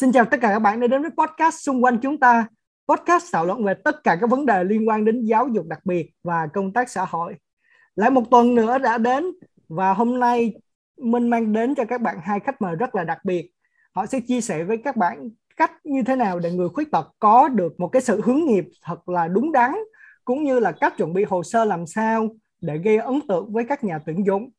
Xin chào tất cả các bạn đã đến với podcast xung quanh chúng ta. Podcast thảo luận về tất cả các vấn đề liên quan đến giáo dục đặc biệt và công tác xã hội. Lại một tuần nữa đã đến và hôm nay Minh mang đến cho các bạn hai khách mời rất là đặc biệt. Họ sẽ chia sẻ với các bạn cách như thế nào để người khuyết tật có được một cái sự hướng nghiệp thật là đúng đắn, cũng như là cách chuẩn bị hồ sơ làm sao để gây ấn tượng với các nhà tuyển dụng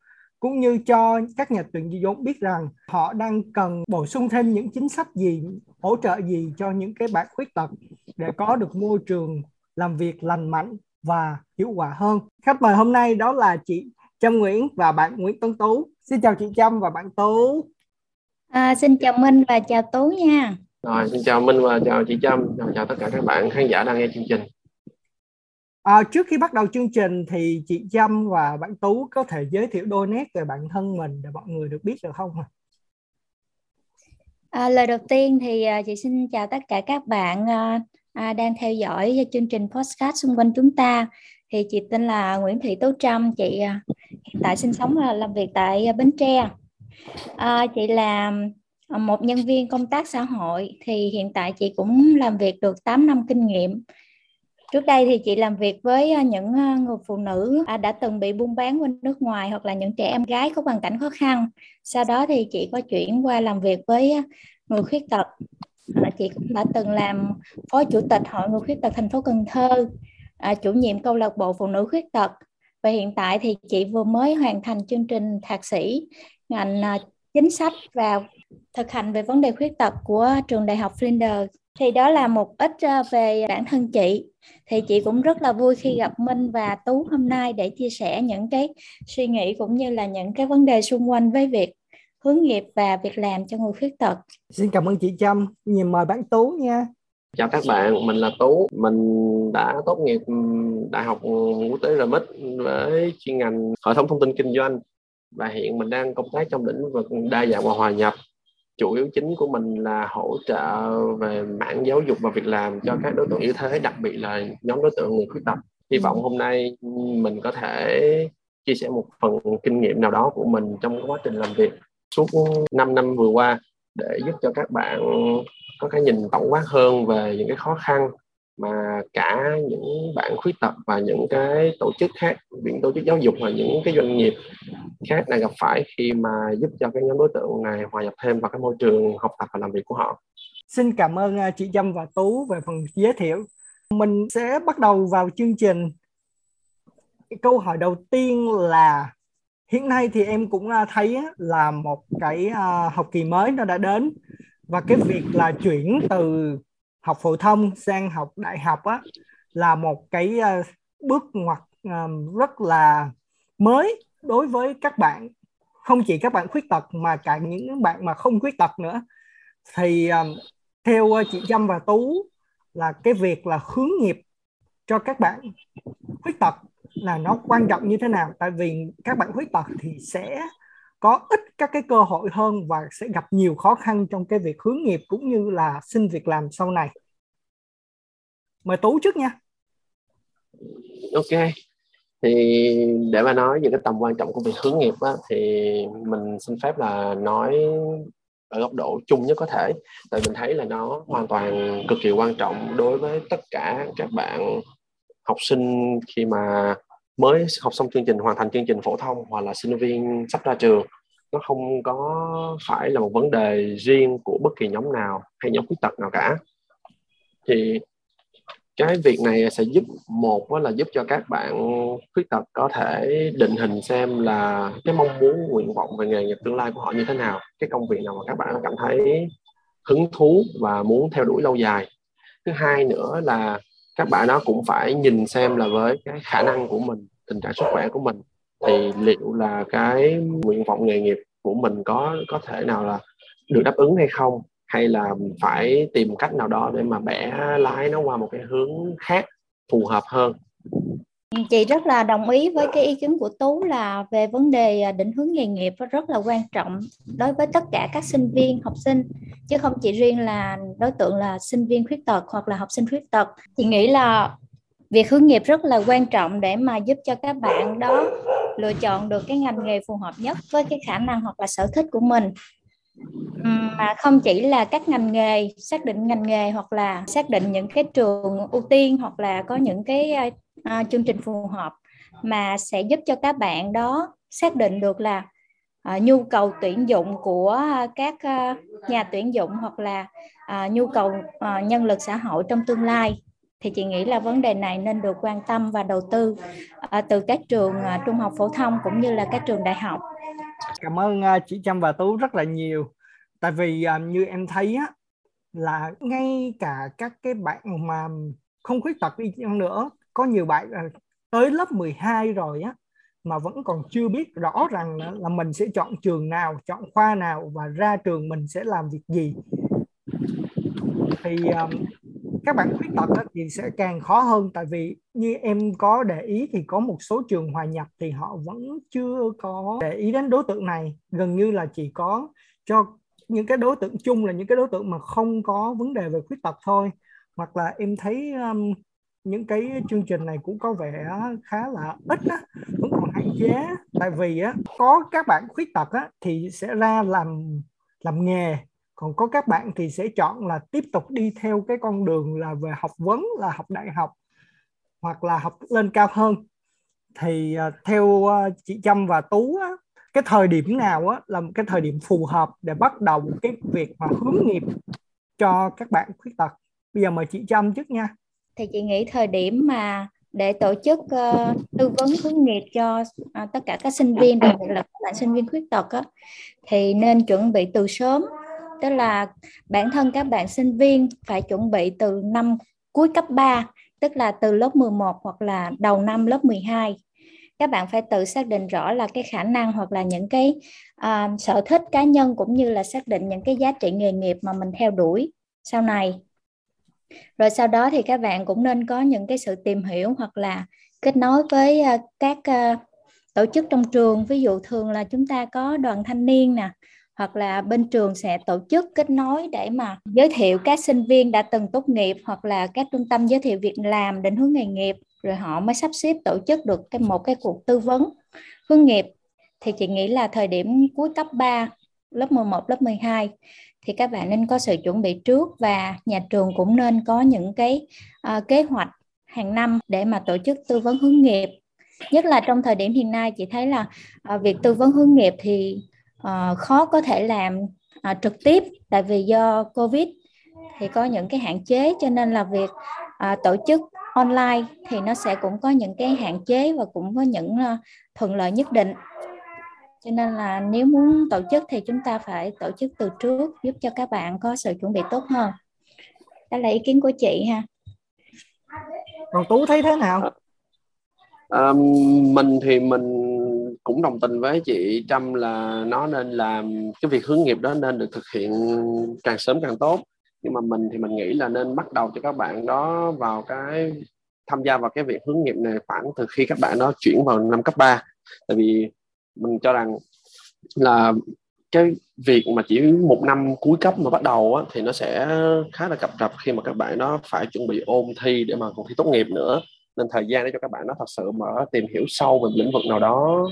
cũng như cho các nhà tuyển dụng biết rằng họ đang cần bổ sung thêm những chính sách gì hỗ trợ gì cho những cái bạn khuyết tật để có được môi trường làm việc lành mạnh và hiệu quả hơn. Khách mời hôm nay đó là chị Trâm Nguyễn và bạn Nguyễn Tuấn Tú. Xin chào chị Trâm và bạn Tú. À, xin chào Minh và chào Tú nha. Rồi xin chào Minh và chào chị Trâm. Chào, chào tất cả các bạn khán giả đang nghe chương trình À, trước khi bắt đầu chương trình thì chị Trâm và bạn Tú có thể giới thiệu đôi nét về bản thân mình để mọi người được biết được không? À, lời đầu tiên thì à, chị xin chào tất cả các bạn à, à, đang theo dõi chương trình podcast xung quanh chúng ta. Thì chị tên là Nguyễn Thị Tú Trâm, chị à, hiện tại sinh sống và làm việc tại Bến Tre. À, chị là một nhân viên công tác xã hội thì hiện tại chị cũng làm việc được 8 năm kinh nghiệm Trước đây thì chị làm việc với à, những à, người phụ nữ à, đã từng bị buôn bán bên nước ngoài hoặc là những trẻ em gái có hoàn cảnh khó khăn. Sau đó thì chị có chuyển qua làm việc với người khuyết tật. Chị cũng đã từng làm phó chủ tịch hội người khuyết tật thành phố Cần Thơ, chủ nhiệm câu lạc bộ phụ nữ khuyết tật. Và hiện tại thì chị vừa mới hoàn thành chương trình thạc sĩ ngành chính sách và thực hành về vấn đề khuyết tật của trường đại học Flinders thì đó là một ít về bản thân chị. Thì chị cũng rất là vui khi gặp Minh và Tú hôm nay để chia sẻ những cái suy nghĩ cũng như là những cái vấn đề xung quanh với việc hướng nghiệp và việc làm cho người khuyết tật. Xin cảm ơn chị Trâm, nhìn mời bạn Tú nha. Chào các bạn, mình là Tú, mình đã tốt nghiệp Đại học Quốc tế RMIT với chuyên ngành hệ thống thông tin kinh doanh. Và hiện mình đang công tác trong lĩnh vực đa dạng và hòa nhập chủ yếu chính của mình là hỗ trợ về mảng giáo dục và việc làm cho các đối tượng yếu thế, đặc biệt là nhóm đối tượng người khuyết tật. Hy vọng hôm nay mình có thể chia sẻ một phần kinh nghiệm nào đó của mình trong quá trình làm việc suốt 5 năm vừa qua để giúp cho các bạn có cái nhìn tổng quát hơn về những cái khó khăn mà cả những bạn khuyết tật và những cái tổ chức khác những tổ chức giáo dục và những cái doanh nghiệp khác này gặp phải khi mà giúp cho cái nhóm đối tượng này hòa nhập thêm vào cái môi trường học tập và làm việc của họ. Xin cảm ơn à, chị Dâm và Tú về phần giới thiệu. Mình sẽ bắt đầu vào chương trình. Câu hỏi đầu tiên là, hiện nay thì em cũng à, thấy là một cái à, học kỳ mới nó đã đến và cái việc là chuyển từ học phổ thông sang học đại học á là một cái ờ, bước ngoặt ờ, rất là mới đối với các bạn. Không chỉ các bạn khuyết tật mà cả những bạn mà không khuyết tật nữa. Thì um, theo uh, chị Trâm và Tú là cái việc là hướng nghiệp cho các bạn khuyết tật là nó quan trọng như thế nào? Tại vì các bạn khuyết tật thì sẽ có ít các cái cơ hội hơn và sẽ gặp nhiều khó khăn trong cái việc hướng nghiệp cũng như là xin việc làm sau này. Mời tú trước nha. Ok. Thì để mà nói về cái tầm quan trọng của việc hướng nghiệp á, thì mình xin phép là nói ở góc độ chung nhất có thể. Tại mình thấy là nó hoàn toàn cực kỳ quan trọng đối với tất cả các bạn học sinh khi mà mới học xong chương trình, hoàn thành chương trình phổ thông hoặc là sinh viên sắp ra trường, nó không có phải là một vấn đề riêng của bất kỳ nhóm nào hay nhóm khuyết tật nào cả. Thì cái việc này sẽ giúp, một là giúp cho các bạn khuyết tật có thể định hình xem là cái mong muốn, nguyện vọng về nghề nghiệp tương lai của họ như thế nào, cái công việc nào mà các bạn cảm thấy hứng thú và muốn theo đuổi lâu dài. Thứ hai nữa là các bạn đó cũng phải nhìn xem là với cái khả năng của mình tình trạng sức khỏe của mình, thì liệu là cái nguyện vọng nghề nghiệp của mình có có thể nào là được đáp ứng hay không? Hay là phải tìm cách nào đó để mà bẻ lái nó qua một cái hướng khác, phù hợp hơn? Chị rất là đồng ý với cái ý kiến của tú là về vấn đề à, định hướng nghề nghiệp rất là quan trọng đối với tất cả các sinh viên, học sinh. Chứ không chỉ riêng là đối tượng là sinh viên khuyết tật hoặc là học sinh khuyết tật. Chị nghĩ là việc hướng nghiệp rất là quan trọng để mà giúp cho các bạn đó lựa chọn được cái ngành nghề phù hợp nhất với cái khả năng hoặc là sở thích của mình. Mà không chỉ là các ngành nghề xác định ngành nghề hoặc là xác định những cái trường ưu tiên hoặc là có những cái uh, chương trình phù hợp mà sẽ giúp cho các bạn đó xác định được là uh, nhu cầu tuyển dụng của các uh, nhà tuyển dụng hoặc là uh, nhu cầu uh, nhân lực xã hội trong tương lai thì chị nghĩ là vấn đề này nên được quan tâm và đầu tư uh, từ các trường uh, trung học phổ thông cũng như là các trường đại học. Cảm ơn uh, chị Trâm và Tú rất là nhiều. Tại vì uh, như em thấy á là ngay cả các cái bạn mà không khuyết tật đi nữa có nhiều bạn uh, tới lớp 12 rồi á mà vẫn còn chưa biết rõ rằng là, là mình sẽ chọn trường nào, chọn khoa nào và ra trường mình sẽ làm việc gì. Thì um, các bạn khuyết tật thì sẽ càng khó hơn. Tại vì như em có để ý thì có một số trường hòa nhập thì họ vẫn chưa có để ý đến đối tượng này. Gần như là chỉ có cho những cái đối tượng chung là những cái đối tượng mà không có vấn đề về khuyết tật thôi. Hoặc là em thấy um, những cái chương trình này cũng có vẻ khá là ít á vẫn còn hạn chế. Tại vì á có các bạn khuyết tật á thì sẽ ra làm làm nghề còn có các bạn thì sẽ chọn là tiếp tục đi theo cái con đường là về học vấn là học đại học hoặc là học lên cao hơn. Thì à, theo à, chị Trâm và Tú á, cái thời điểm nào á, là một cái thời điểm phù hợp để bắt đầu cái việc mà hướng nghiệp cho các bạn khuyết tật? Bây giờ mời chị Trâm trước nha. Thì chị nghĩ thời điểm mà để tổ chức uh, tư vấn hướng nghiệp cho uh, tất cả các sinh viên đặc biệt là các bạn sinh viên khuyết tật á, thì nên chuẩn bị từ sớm tức là bản thân các bạn sinh viên phải chuẩn bị từ năm cuối cấp 3 tức là từ lớp 11 hoặc là đầu năm lớp 12 các bạn phải tự xác định rõ là cái khả năng hoặc là những cái uh, sở thích cá nhân cũng như là xác định những cái giá trị nghề nghiệp mà mình theo đuổi sau này. Rồi sau đó thì các bạn cũng nên có những cái sự tìm hiểu hoặc là kết nối với uh, các uh, tổ chức trong trường. Ví dụ thường là chúng ta có đoàn thanh niên nè hoặc là bên trường sẽ tổ chức kết nối để mà giới thiệu các sinh viên đã từng tốt nghiệp hoặc là các trung tâm giới thiệu việc làm định hướng nghề nghiệp rồi họ mới sắp xếp tổ chức được cái một cái cuộc tư vấn hướng nghiệp. Thì chị nghĩ là thời điểm cuối cấp 3 lớp 11 lớp 12 thì các bạn nên có sự chuẩn bị trước và nhà trường cũng nên có những cái uh, kế hoạch hàng năm để mà tổ chức tư vấn hướng nghiệp. Nhất là trong thời điểm hiện nay chị thấy là uh, việc tư vấn hướng nghiệp thì uh, khó có thể làm uh, trực tiếp tại vì do covid thì có những cái hạn chế cho nên là việc uh, tổ chức online thì nó sẽ cũng có những cái hạn chế và cũng có những uh, thuận lợi nhất định. Cho nên là nếu muốn tổ chức thì chúng ta phải tổ chức từ trước giúp cho các bạn có sự chuẩn bị tốt hơn. Đó là ý kiến của chị ha. Còn tú thấy thế nào? À, mình thì mình cũng đồng tình với chị Trâm là nó nên làm cái việc hướng nghiệp đó nên được thực hiện càng sớm càng tốt. Nhưng mà mình thì mình nghĩ là nên bắt đầu cho các bạn đó vào cái tham gia vào cái việc hướng nghiệp này khoảng từ khi các bạn đó chuyển vào năm cấp 3 tại vì mình cho rằng là cái việc mà chỉ một năm cuối cấp mà bắt đầu á, thì nó sẽ khá là cập rập khi mà các bạn đó phải chuẩn bị ôn thi để mà còn thi tốt nghiệp nữa. Nên thời gian để cho các bạn nó thật sự mà tìm hiểu sâu về lĩnh vực nào đó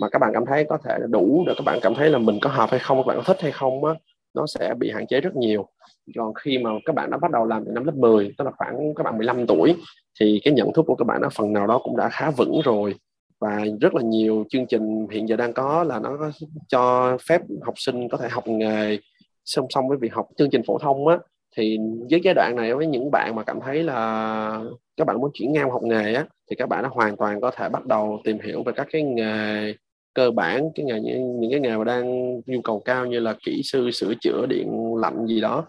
mà các bạn cảm thấy có thể là đủ để các bạn cảm thấy là mình có hợp hay không, các bạn có thích hay không á, nó sẽ bị hạn chế rất nhiều. Còn khi mà các bạn đã bắt đầu làm từ năm lớp 10 tức là khoảng các bạn 15 tuổi, thì cái nhận thức của các bạn nó phần nào đó cũng đã khá vững rồi. Và rất là nhiều chương trình hiện giờ đang có là nó cho phép học sinh có thể học nghề song song với việc học chương trình phổ thông á. Thì với giai đoạn này, với những bạn mà cảm thấy là các bạn muốn chuyển ngang học nghề á, thì các bạn đã hoàn toàn có thể bắt đầu tìm hiểu về các cái nghề cơ bản cái nghề những, những cái nghề mà đang nhu cầu cao như là kỹ sư sửa chữa điện lạnh gì đó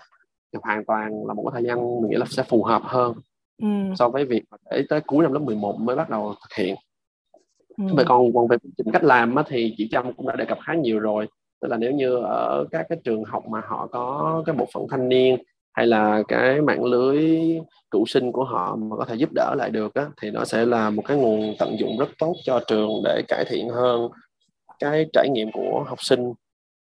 hoàn toàn là một cái thời gian mình nghĩ là sẽ phù hợp hơn ừ. so với việc để tới cuối năm lớp 11 mới bắt đầu thực hiện ừ. vậy còn còn về chỉnh cách làm á, thì chị Trâm cũng đã đề cập khá nhiều rồi tức là nếu như ở các cái trường học mà họ có cái bộ phận thanh niên hay là cái mạng lưới cựu sinh của họ mà có thể giúp đỡ lại được á, thì nó sẽ là một cái nguồn tận dụng rất tốt cho trường để cải thiện hơn cái trải nghiệm của học sinh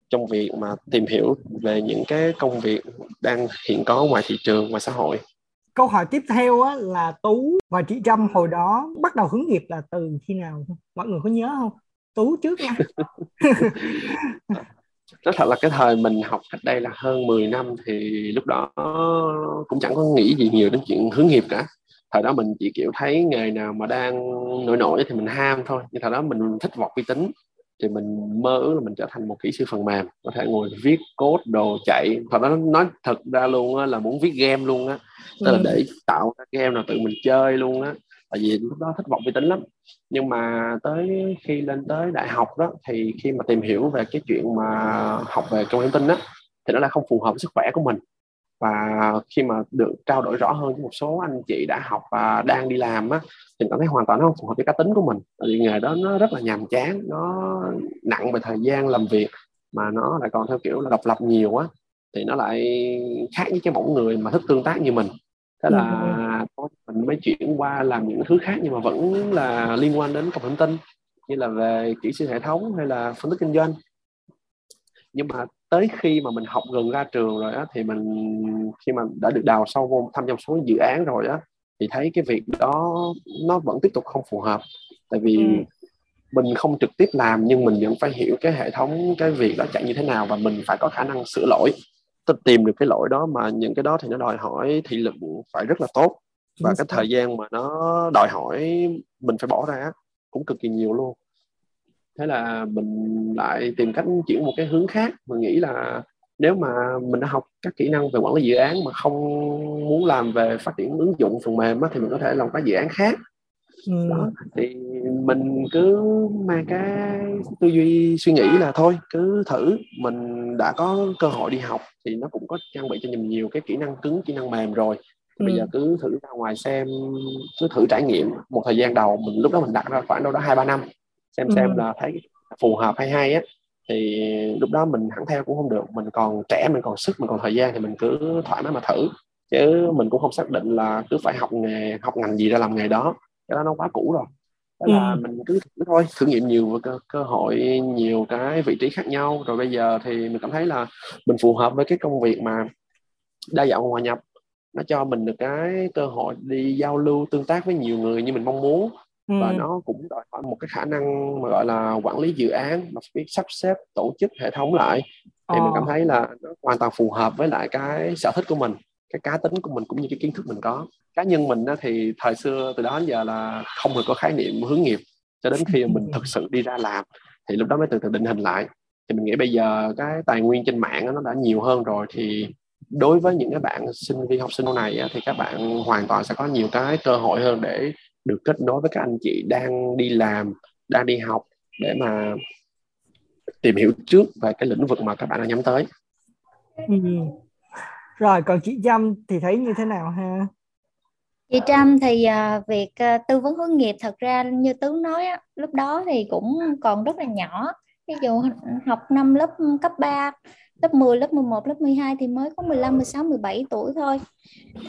trong việc mà tìm hiểu về những cái công việc đang hiện có ngoài thị trường ngoài xã hội? Câu hỏi tiếp theo á, là tú và chị trâm hồi đó bắt đầu hướng nghiệp là từ khi nào? Mọi người có nhớ không? Tú trước nha. Nói thật là cái thời mình học cách đây là hơn 10 năm thì lúc đó cũng chẳng có nghĩ gì nhiều đến chuyện hướng nghiệp cả. Thời đó mình chỉ kiểu thấy nghề nào mà đang nổi nổi thì mình ham thôi. Nhưng thời đó mình thích vọt vi tính thì mình mơ ước là mình trở thành một kỹ sư phần mềm có thể ngồi viết code đồ chạy. Thật đó nói thật ra luôn á, là muốn viết game luôn á. Tức là ừ. để tạo ra game nào tự mình chơi luôn á. Tại vì lúc đó thích vọng vi tính lắm. Nhưng mà tới khi lên tới đại học đó thì khi mà tìm hiểu về cái chuyện mà học về công nghệ thông tin á thì nó là không phù hợp với sức khỏe của mình và khi mà được trao đổi rõ hơn với một số anh chị đã học và đang đi làm á thì cảm thấy hoàn toàn nó không phù hợp với cá tính của mình. Tại vì nghề đó nó rất là nhàm chán nó nặng về thời gian làm việc mà nó lại còn theo kiểu là độc lập nhiều á thì nó lại khác với cái mẫu người mà thích tương tác như mình. Thế là mình mới chuyển qua làm những thứ khác nhưng mà vẫn là liên quan đến công nghệ thông tin như là về kỹ sư hệ thống hay là phân tích kinh doanh. Nhưng mà tới khi mà mình học gần ra trường rồi á thì mình khi mà đã được đào sâu vô tham gia một số dự án rồi á thì thấy cái việc đó nó vẫn tiếp tục không phù hợp. Tại vì ừ. mình không trực tiếp làm nhưng mình vẫn phải hiểu cái hệ thống cái việc đó chạy như thế nào và mình phải có khả năng sửa lỗi. Tôi tìm được cái lỗi đó mà những cái đó thì nó đòi hỏi thị lực phải rất là tốt. Và cái thời gian mà nó đòi hỏi mình phải bỏ ra cũng cực kỳ nhiều luôn thế là mình lại tìm cách chuyển một cái hướng khác. Mình nghĩ là nếu mà mình đã học các kỹ năng về quản lý dự án mà không muốn làm về phát triển ứng dụng phần mềm á, thì mình có thể làm các dự án khác. Ừ. đó thì mình cứ mang cái tư duy suy nghĩ là thôi cứ thử. Mình đã có cơ hội đi học thì nó cũng có trang bị cho mình nhiều cái kỹ năng cứng kỹ năng mềm rồi. Ừ. bây giờ cứ thử ra ngoài xem cứ thử trải nghiệm một thời gian đầu. Mình lúc đó mình đặt ra khoảng đâu đó hai ba năm xem xem ừ. là thấy phù hợp hay hay á. Thì lúc đó mình hẳn theo cũng không được. Mình còn trẻ mình còn sức mình còn thời gian thì mình cứ thoải mái mà thử. Chứ mình cũng không xác định là cứ phải học nghề học ngành gì ra làm nghề đó. Cái đó nó quá cũ rồi. Đó là ừ. mình cứ thử thôi. Thử nghiệm nhiều cơ, cơ hội nhiều cái vị trí khác nhau. Rồi bây giờ thì mình cảm thấy là mình phù hợp với cái công việc mà đa dạng hòa nhập. Nó cho mình được cái cơ hội đi giao lưu tương tác với nhiều người như mình mong muốn ừ. và nó cũng đòi hỏi một cái khả năng mà gọi là quản lý dự án mà biết sắp xếp tổ chức hệ thống lại thì ờ. mình cảm thấy là nó hoàn toàn phù hợp với lại cái sở thích của mình cái cá tính của mình cũng như cái kiến thức mình có cá nhân mình thì thời xưa từ đó đến giờ là không hề có khái niệm hướng nghiệp cho đến khi mình thực sự đi ra làm thì lúc đó mới từ từ định hình lại thì mình nghĩ bây giờ cái tài nguyên trên mạng nó đã nhiều hơn rồi thì đối với những cái bạn sinh viên học sinh này thì các bạn hoàn toàn sẽ có nhiều cái cơ hội hơn để được kết nối với các anh chị đang đi làm đang đi học để mà tìm hiểu trước về cái lĩnh vực mà các bạn đang nhắm tới. Ừ. rồi còn chị Trâm thì thấy như thế nào ha? Chị Trâm thì uh, việc uh, tư vấn hướng nghiệp thật ra như Tướng nói á, lúc đó thì cũng còn rất là nhỏ. Ví dụ học năm lớp cấp 3 lớp 10, lớp 11, lớp 12 thì mới có 15, 16, 17 tuổi thôi.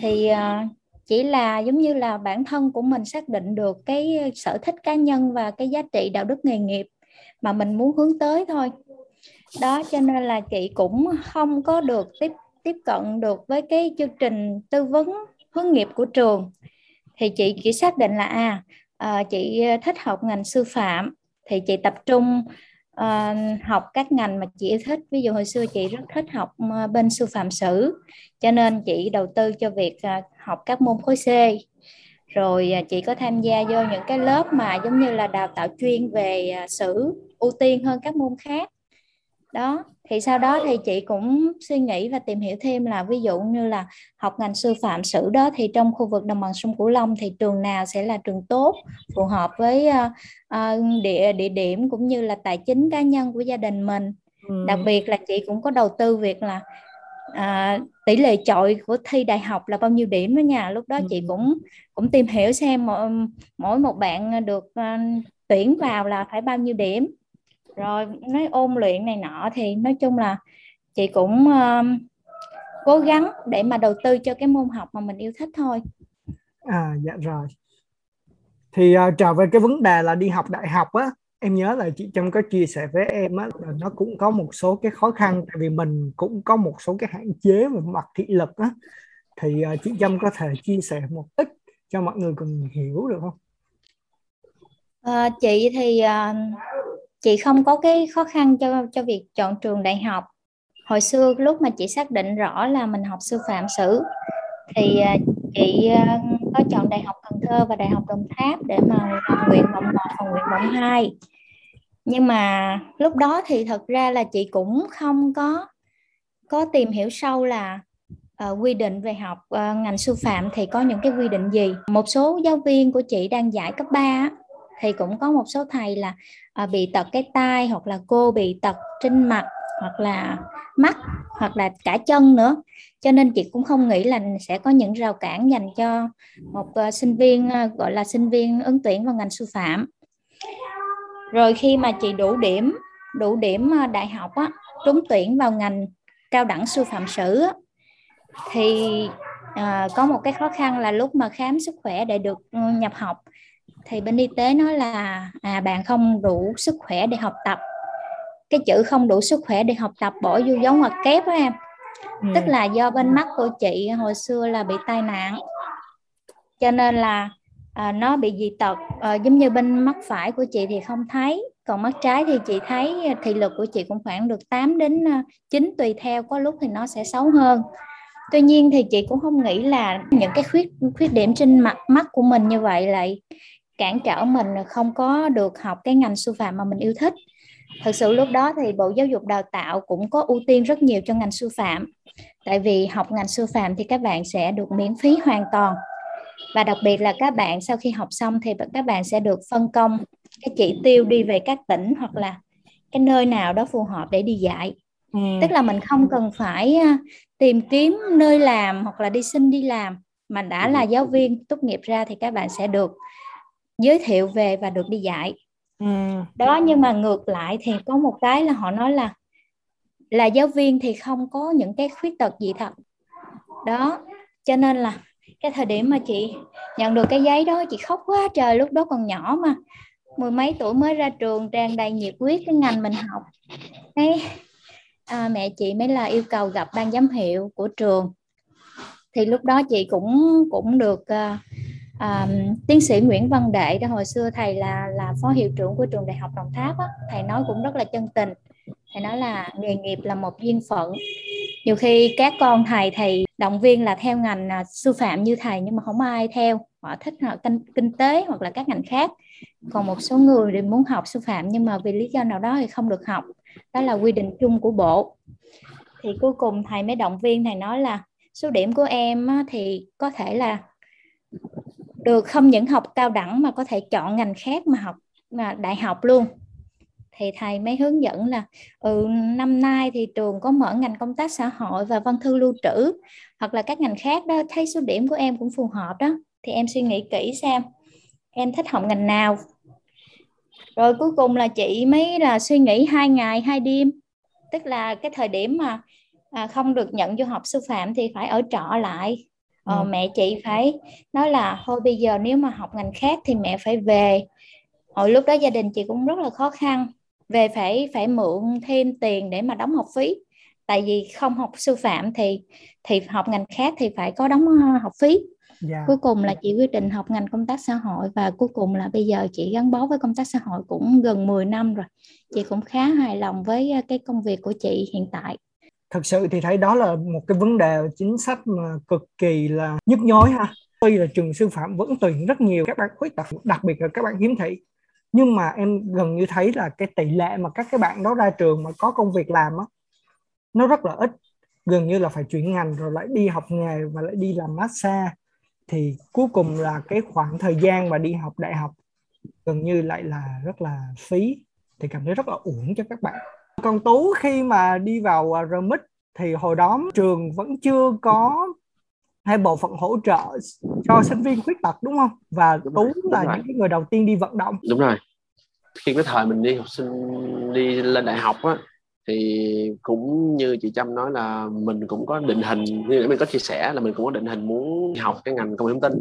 Thì uh, chỉ là giống như là bản thân của mình xác định được cái sở thích cá nhân và cái giá trị đạo đức nghề nghiệp mà mình muốn hướng tới thôi. Đó cho nên là chị cũng không có được tiếp tiếp cận được với cái chương trình tư vấn hướng nghiệp của trường. Thì chị chỉ xác định là à, à chị ờ, thích học ngành sư phạm thì chị tập trung uh, học các ngành mà chị yêu thích. Ví dụ hồi xưa chị rất thích học uh, bên sư phạm sử cho nên chị đầu tư cho việc uh, học các môn khối C. Rồi uh, chị có tham gia vô những cái lớp mà giống như là đào tạo chuyên về uh, sử ưu tiên hơn các môn khác. Đó thì sau đó thì chị cũng suy nghĩ và tìm hiểu thêm là ví dụ như là học ngành sư phạm sử đó thì trong khu vực đồng bằng sông Cửu Long thì trường nào sẽ là trường tốt phù hợp với uh, địa địa điểm cũng như là tài chính cá nhân của gia đình mình ừ. đặc biệt là chị cũng có đầu tư việc là uh, tỷ lệ chọi của thi đại học là bao nhiêu điểm đó nha lúc đó ừ. chị cũng cũng tìm hiểu xem mỗi, mỗi một bạn được uh, tuyển vào là phải bao nhiêu điểm rồi nói ôn luyện này nọ thì nói chung là chị cũng uh, cố gắng để mà đầu tư cho cái môn học mà mình yêu thích thôi. À dạ rồi. Thì uh, trở về cái vấn đề là đi học đại học á em nhớ là chị Trâm có chia sẻ với em á là nó cũng có một số cái khó khăn tại vì mình cũng có một số cái hạn chế về mặt thị lực á. Thì uh, chị Trâm có thể chia sẻ một ít cho mọi người cùng hiểu được không? À, chị thì uh, chị không có cái khó khăn cho cho việc chọn trường đại học. Hồi xưa lúc mà chị xác định rõ là mình học sư phạm sử thì à, chị à, có chọn đại học Cần Thơ và đại học Đồng Tháp để mà vào nguyện vọng một và nguyện vọng hai. Nhưng mà lúc đó thì thật ra là chị cũng không có có tìm hiểu sâu là uh, quy định về học uh, ngành sư phạm thì có những cái quy định gì. Một số giáo viên của chị đang dạy cấp 3 thì cũng có một số thầy là à, bị tật cái tai hoặc là cô bị tật trên mặt hoặc là mắt hoặc là cả chân nữa. Cho nên chị cũng không nghĩ là sẽ có những rào cản dành cho một uh, sinh viên uh, gọi là sinh viên ứng tuyển vào ngành sư phạm. Rồi khi mà chị đủ điểm đủ điểm uh, đại học á, trúng tuyển vào ngành cao đẳng sư phạm sử á, thì uh, có một cái khó khăn là lúc mà khám sức khỏe để được ừ, nhập học thì bên y tế nói là à bạn không đủ sức khỏe để học tập. Cái chữ không đủ sức khỏe để học tập bỏ vô dấu ngoặc kép á em. Ừ. tức là do bên mắt của chị hồi xưa là bị tai nạn. Cho nên là à, nó bị dị tật. À, giống như bên mắt phải của chị thì không thấy còn mắt trái thì chị thấy thị lực của chị cũng khoảng được 8 đến 9 tùy theo có lúc thì nó sẽ xấu hơn. Tuy nhiên thì chị cũng không nghĩ là những cái khuyết khuyết điểm trên mặt mắt của mình như vậy lại cản trở mình không có được học cái ngành sư phạm mà mình yêu thích. Thực sự lúc đó thì bộ giáo dục đào tạo cũng có ưu tiên rất nhiều cho ngành sư phạm. Tại vì học ngành sư phạm thì các bạn sẽ được miễn phí hoàn toàn. Và đặc biệt là các bạn sau khi học xong thì các bạn sẽ được phân công cái chỉ tiêu đi về các tỉnh hoặc là cái nơi nào đó phù hợp để đi dạy. Ừ. tức là mình không cần phải tìm kiếm nơi làm hoặc là đi xin đi làm mà đã là giáo viên tốt nghiệp ra thì các bạn sẽ được giới thiệu về và được đi dạy. Ừ. đó nhưng mà ngược lại thì có một cái là họ nói là là giáo viên thì không có những cái khuyết tật gì thật. Đó cho nên là cái thời điểm mà chị nhận được cái giấy đó chị khóc quá trời lúc đó còn nhỏ mà. Mười mấy tuổi mới ra trường tràn đầy nhiệt huyết cái ngành mình học. Cái à, mẹ chị mới là yêu cầu gặp ban giám hiệu của trường. Thì lúc đó chị cũng cũng được uh, à, tiến sĩ Nguyễn Văn Đệ đó hồi xưa thầy là là phó hiệu trưởng của trường đại học Đồng Tháp á, thầy nói cũng rất là chân tình. Thầy nói là nghề nghiệp là một duyên phận. Nhiều khi các con thầy thầy động viên là theo ngành à, sư phạm như thầy nhưng mà không ai theo. Họ thích họ kinh, kinh tế hoặc là các ngành khác. Còn một số người thì muốn học sư phạm nhưng mà vì lý do nào đó thì không được học. Đó là quy định chung của bộ. Thì cuối cùng thầy mới động viên thầy nói là số điểm của em thì có thể là được không những học cao đẳng mà có thể chọn ngành khác mà học mà đại học luôn. Thì thầy mới hướng dẫn là ừ, năm nay thì trường có mở ngành công tác xã hội và văn thư lưu trữ hoặc là các ngành khác đó thấy số điểm của em cũng phù hợp đó thì em suy nghĩ kỹ xem em thích học ngành nào. Rồi cuối cùng là chị mới là suy nghĩ hai ngày hai đêm tức là cái thời điểm mà à, không được nhận du học sư phạm thì phải ở trọ lại ờ, ừ. mẹ chị phải nói là thôi bây giờ nếu mà học ngành khác thì mẹ phải về hồi lúc đó gia đình chị cũng rất là khó khăn về phải phải mượn thêm tiền để mà đóng học phí tại vì không học sư phạm thì thì học ngành khác thì phải có đóng ờ, học phí yeah. Dạ. cuối cùng là chị quyết định học ngành công tác xã hội và cuối cùng là bây giờ chị gắn bó với công tác xã hội cũng gần 10 năm rồi chị cũng khá hài lòng với ờ, cái công việc của chị hiện tại thật sự thì thấy đó là một cái vấn đề chính sách mà cực kỳ là nhức nhối ha. Tuy là trường sư phạm vẫn tuyển rất nhiều các bạn khuyết tật, đặc biệt là các bạn hiếm thị. Nhưng mà em gần như thấy là cái tỷ lệ mà các cái bạn đó ra trường mà có công việc làm á, nó rất là ít. Gần như là phải chuyển ngành rồi lại đi học nghề và lại đi làm massage. Thì cuối cùng là cái khoảng thời gian mà đi học đại học gần như lại là rất là phí. Thì cảm thấy rất là uổng cho các bạn còn tú khi mà đi vào à, RMIT thì hồi đó trường vẫn chưa có hay bộ phận hỗ trợ cho sinh viên khuyết tật đúng không? Và đúng tú rồi, là rồi. những người đầu tiên đi vận động. Đúng rồi. Khi cái thời mình đi học sinh đi lên đại học á thì cũng như chị Trâm nói là mình cũng có định hình như mình có chia sẻ là mình cũng có định hình muốn học cái ngành công nghệ thông tin.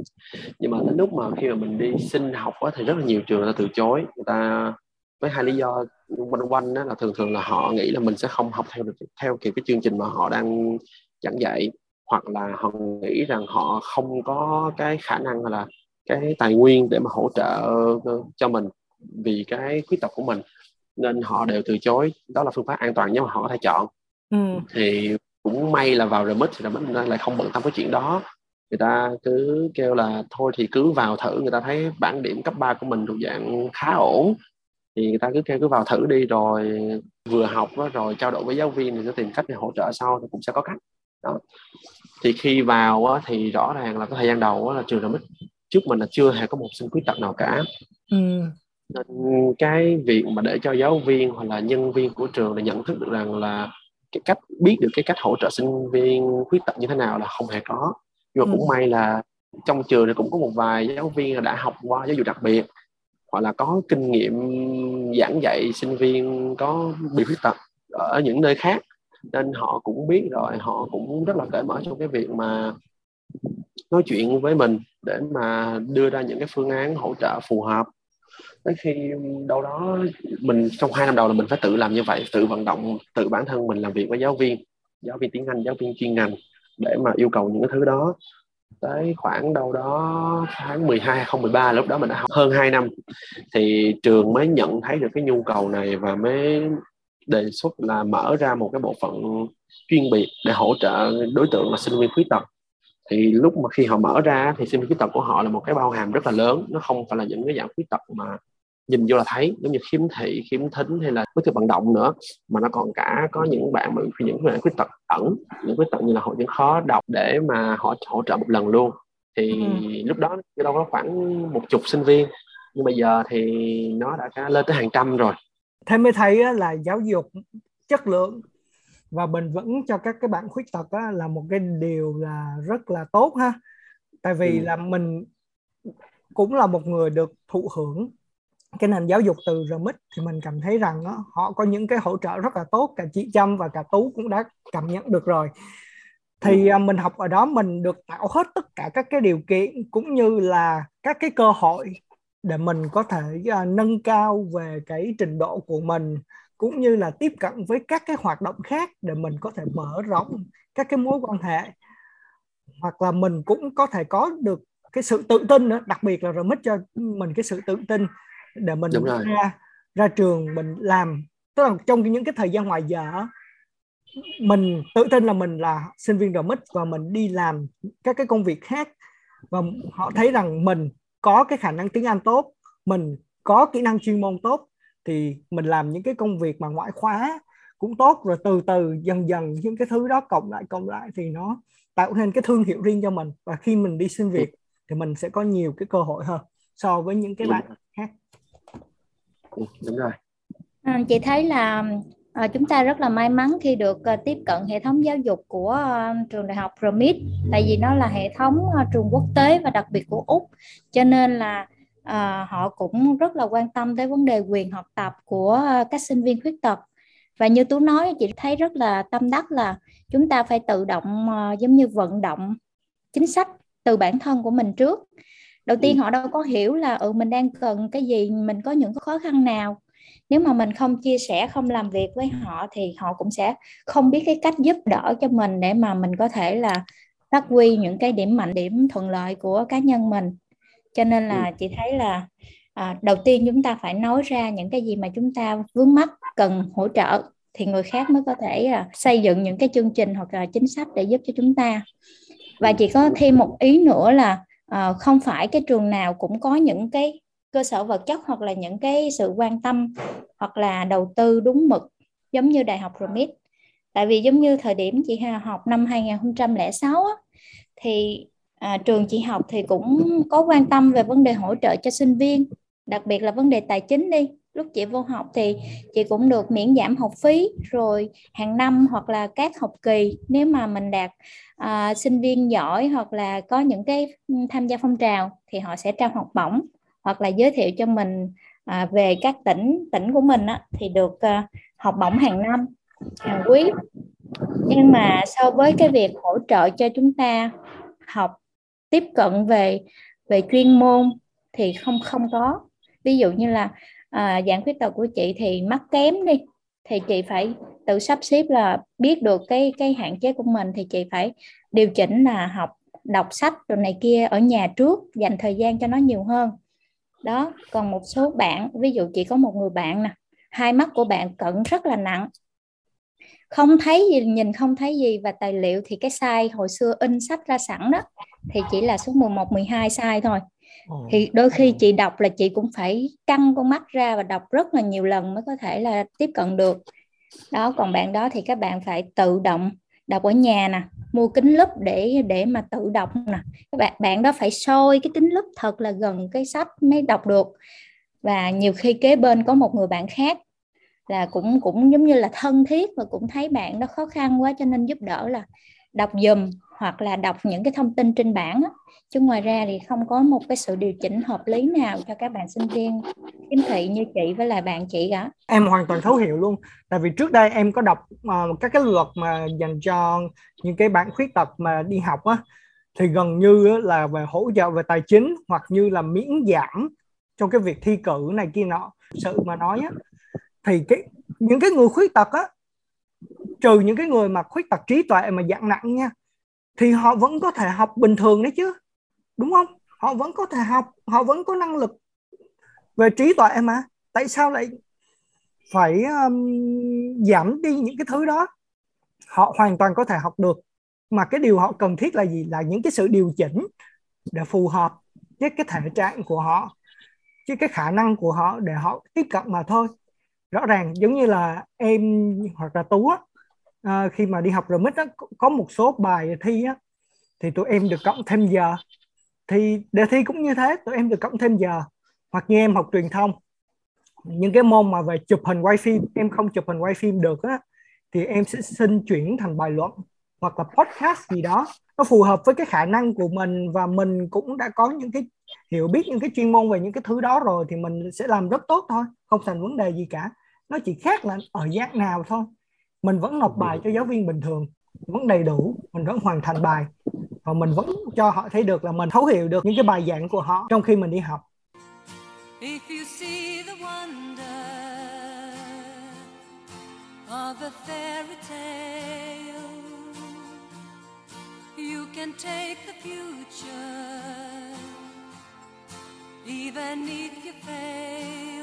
Nhưng mà đến lúc mà khi mà mình đi xin học á, thì rất là nhiều trường người ta từ chối người ta với hai lý do quanh quanh đó là thường thường là họ nghĩ là mình sẽ không học theo được theo kịp cái chương trình mà họ đang giảng dạy hoặc là họ nghĩ rằng họ không có cái khả năng hay là cái tài nguyên để mà hỗ trợ cho mình vì cái khuyết tật của mình. Nên họ đều từ chối đó là phương pháp an toàn nhất mà họ có thể chọn. Ừ. thì cũng may là vào remix thì remix lại không bận tâm cái chuyện đó. Người ta cứ kêu là thôi thì cứ vào thử. Người ta thấy bản điểm cấp 3 của mình thuộc dạng khá ổn thì người ta cứ kêu cứ vào thử đi rồi vừa học đó, rồi trao đổi với giáo viên thì sẽ tìm cách để hỗ trợ sau thì cũng sẽ có cách. Đó. Thì khi vào á, thì rõ ràng là cái thời gian đầu á, là trường remix trước mình là chưa hề có một sinh khuyết tật nào cả. Ừ. nên cái việc mà để cho giáo viên hoặc là nhân viên của trường là nhận thức được rằng là cái cách biết được cái cách hỗ trợ sinh viên khuyết tật như thế nào là không hề có. Nhưng mà cũng ừ. may là trong trường thì cũng có một vài giáo viên đã học qua giáo dục đặc biệt hoặc là có kinh nghiệm giảng dạy sinh viên có bị khuyết tật ở những nơi khác, nên họ cũng biết rồi, họ cũng rất là cởi mở trong cái việc mà nói chuyện với mình để mà đưa ra những cái phương án hỗ trợ phù hợp. Tới khi đâu đó mình, trong hai năm đầu là mình phải tự làm như vậy, tự vận động tự bản thân mình làm việc với giáo viên giáo viên tiếng Anh, giáo viên chuyên ngành để mà yêu cầu những cái thứ đó tới khoảng đâu đó tháng 12 2013 lúc đó mình đã học hơn 2 năm. Thì trường mới nhận thấy được cái nhu cầu này và mới đề xuất là mở ra một cái bộ phận chuyên biệt để hỗ trợ đối tượng là sinh viên khuyết tật. Thì lúc mà khi họ mở ra thì sinh viên khuyết tật của họ là một cái bao hàm rất là lớn. Nó không phải là những cái dạng khuyết tật mà nhìn vô là thấy giống như khiếm thị khiếm thính hay là bất thường vận động nữa. Mà nó còn cả có những bạn mà những bạn khuyết tật ẩn những khuyết tật như là hội chứng khó đọc để mà họ hỗ trợ một lần luôn. Thì ừ. lúc đó đâu có khoảng một chục sinh viên. Nhưng bây giờ thì nó đã lên tới hàng trăm rồi. Thế mới thấy là giáo dục chất lượng và bền vững cho các cái bạn khuyết tật á, là một cái điều là rất là tốt ha. Tại vì ừ. là mình cũng là một người được thụ hưởng cái nền giáo dục từ RMIT thì mình cảm thấy rằng đó, họ có những cái hỗ trợ rất là tốt cả chị Trâm và cả Tú cũng đã cảm nhận được rồi. Thì ừ. mình học ở đó mình được tạo hết tất cả các cái điều kiện cũng như là các cái cơ hội để mình có thể uh, nâng cao về cái trình độ của mình cũng như là tiếp cận với các cái hoạt động khác để mình có thể mở rộng các cái mối quan hệ. Hoặc là mình cũng có thể có được cái sự tự tin nữa đặc biệt là remix cho mình cái sự tự tin để mình ra ra trường mình làm. Tức là trong những cái thời gian ngoài giờ mình tự tin là mình là sinh viên remix và mình đi làm các cái công việc khác. Và họ thấy rằng mình có cái khả năng tiếng Anh tốt mình có kỹ năng chuyên môn tốt thì mình làm những cái công việc mà ngoại khóa cũng tốt. Rồi từ từ dần dần những cái thứ đó cộng lại cộng lại thì nó tạo nên cái thương hiệu riêng cho mình. Và khi mình đi xin việc thì mình sẽ có nhiều cái cơ hội hơn so với những cái bạn khác Ừ, đúng rồi. À, chị thấy là à, chúng ta rất là may mắn khi được à, tiếp cận hệ thống giáo dục của à, trường đại học RMIT tại vì nó là hệ thống à, trường quốc tế và đặc biệt của úc. Cho nên là à, họ cũng rất là quan tâm tới vấn đề quyền học tập của à, các sinh viên khuyết tật. Và như tú nói chị thấy rất là tâm đắc là chúng ta phải tự động uh, giống như vận động chính sách từ bản thân của mình trước đầu tiên ừ. họ đâu có hiểu là ừ mình đang cần cái gì mình có những khó khăn nào nếu mà mình không chia sẻ không làm việc với họ thì họ cũng sẽ không biết cái cách giúp đỡ cho mình để mà mình có thể là phát huy những cái điểm mạnh điểm thuận lợi của cá nhân mình cho nên là ừ. chị thấy là à, đầu tiên chúng ta phải nói ra những cái gì mà chúng ta vướng mắt cần hỗ trợ thì người khác mới có thể à, xây dựng những cái chương trình hoặc là chính sách để giúp cho chúng ta và chị có thêm một ý nữa là à, không phải cái trường nào cũng có những cái cơ sở vật chất hoặc là những cái sự quan tâm hoặc là đầu tư đúng mực giống như đại học RMIT tại vì giống như thời điểm chị học năm 2006 á, thì à, trường chị học thì cũng có quan tâm về vấn đề hỗ trợ cho sinh viên đặc biệt là vấn đề tài chính đi lúc chị vô học thì chị cũng được miễn giảm học phí rồi hàng năm hoặc là các học kỳ. Nếu mà mình đạt à, sinh viên giỏi hoặc là có những cái ừ, tham gia phong trào thì họ sẽ trao học bổng hoặc là giới thiệu cho mình à, về các tỉnh tỉnh của mình á, thì được à, học bổng hàng năm hàng quý. Nhưng mà so với cái việc hỗ trợ cho chúng ta học tiếp cận về về chuyên môn thì không không có. Ví dụ như là à, dạng khuyết tật của chị thì mắc kém đi. Thì chị phải tự sắp xếp là biết được cái cái hạn chế của mình thì chị phải điều chỉnh là học đọc sách rồi này kia ở nhà trước dành thời gian cho nó nhiều hơn. Đó còn một số bạn ví dụ chị có một người bạn nè hai mắt của bạn cận rất là nặng. Không thấy gì nhìn không thấy gì và tài liệu thì cái size hồi xưa in sách ra sẵn đó thì chỉ là số 11 12 size thôi thì đôi khi chị đọc là chị cũng phải căng con mắt ra và đọc rất là nhiều lần mới có thể là tiếp cận được. Đó, còn bạn đó thì các bạn phải tự động đọc ở nhà nè, mua kính lúp để để mà tự đọc nè. Các bạn bạn đó phải soi cái kính lúp thật là gần cái sách mới đọc được. Và nhiều khi kế bên có một người bạn khác là cũng cũng giống như là thân thiết và cũng thấy bạn đó khó khăn quá cho nên giúp đỡ là đọc dùm hoặc là đọc những cái thông tin trên bảng á. chứ ngoài ra thì không có một cái sự điều chỉnh hợp lý nào cho các bạn sinh viên khiếm thị như chị với lại bạn chị cả. Em hoàn toàn thấu hiểu luôn. Tại vì trước đây em có đọc uh, các cái luật mà dành cho những cái bạn khuyết tật mà đi học á thì gần như là về hỗ trợ về tài chính hoặc như là miễn giảm trong cái việc thi cử này kia nọ. Sự mà nói á thì cái những cái người khuyết tật á trừ những cái người mà khuyết tật trí tuệ mà dạng nặng nha thì họ vẫn có thể học bình thường đấy chứ đúng không? Họ vẫn có thể học họ vẫn có năng lực về trí tuệ mà. Tại sao lại phải um, giảm đi những cái thứ đó? Họ hoàn toàn có thể học được mà cái điều họ cần thiết là gì? Là những cái sự điều chỉnh để phù hợp với cái thể trạng của họ với cái khả năng của họ để họ tiếp cận mà thôi. Rõ ràng giống như là em hoặc là tú á, à, khi mà đi học RMIT á, có một số bài thi á, thì tụi em được cộng thêm giờ. Thì đề thi cũng như thế tụi em được cộng thêm giờ hoặc như em học truyền thông. Những cái môn mà về chụp hình quay phim em không chụp hình quay phim được á thì em sẽ xin chuyển thành bài luận hoặc là podcast gì đó. Nó phù hợp với cái khả năng của mình và mình cũng đã có những cái hiểu biết những cái chuyên môn về những cái thứ đó rồi thì mình sẽ làm rất tốt thôi không thành vấn đề gì cả. Nó chỉ khác là ở dạng nào thôi mình vẫn nộp bài cho giáo viên bình thường. Vẫn đầy đủ. Mình vẫn hoàn thành bài. Và mình vẫn cho họ thấy được là mình thấu hiểu được những cái bài giảng của họ trong khi mình đi học. If you see the wonder of a fairy tale, you can take the future, even if you fail.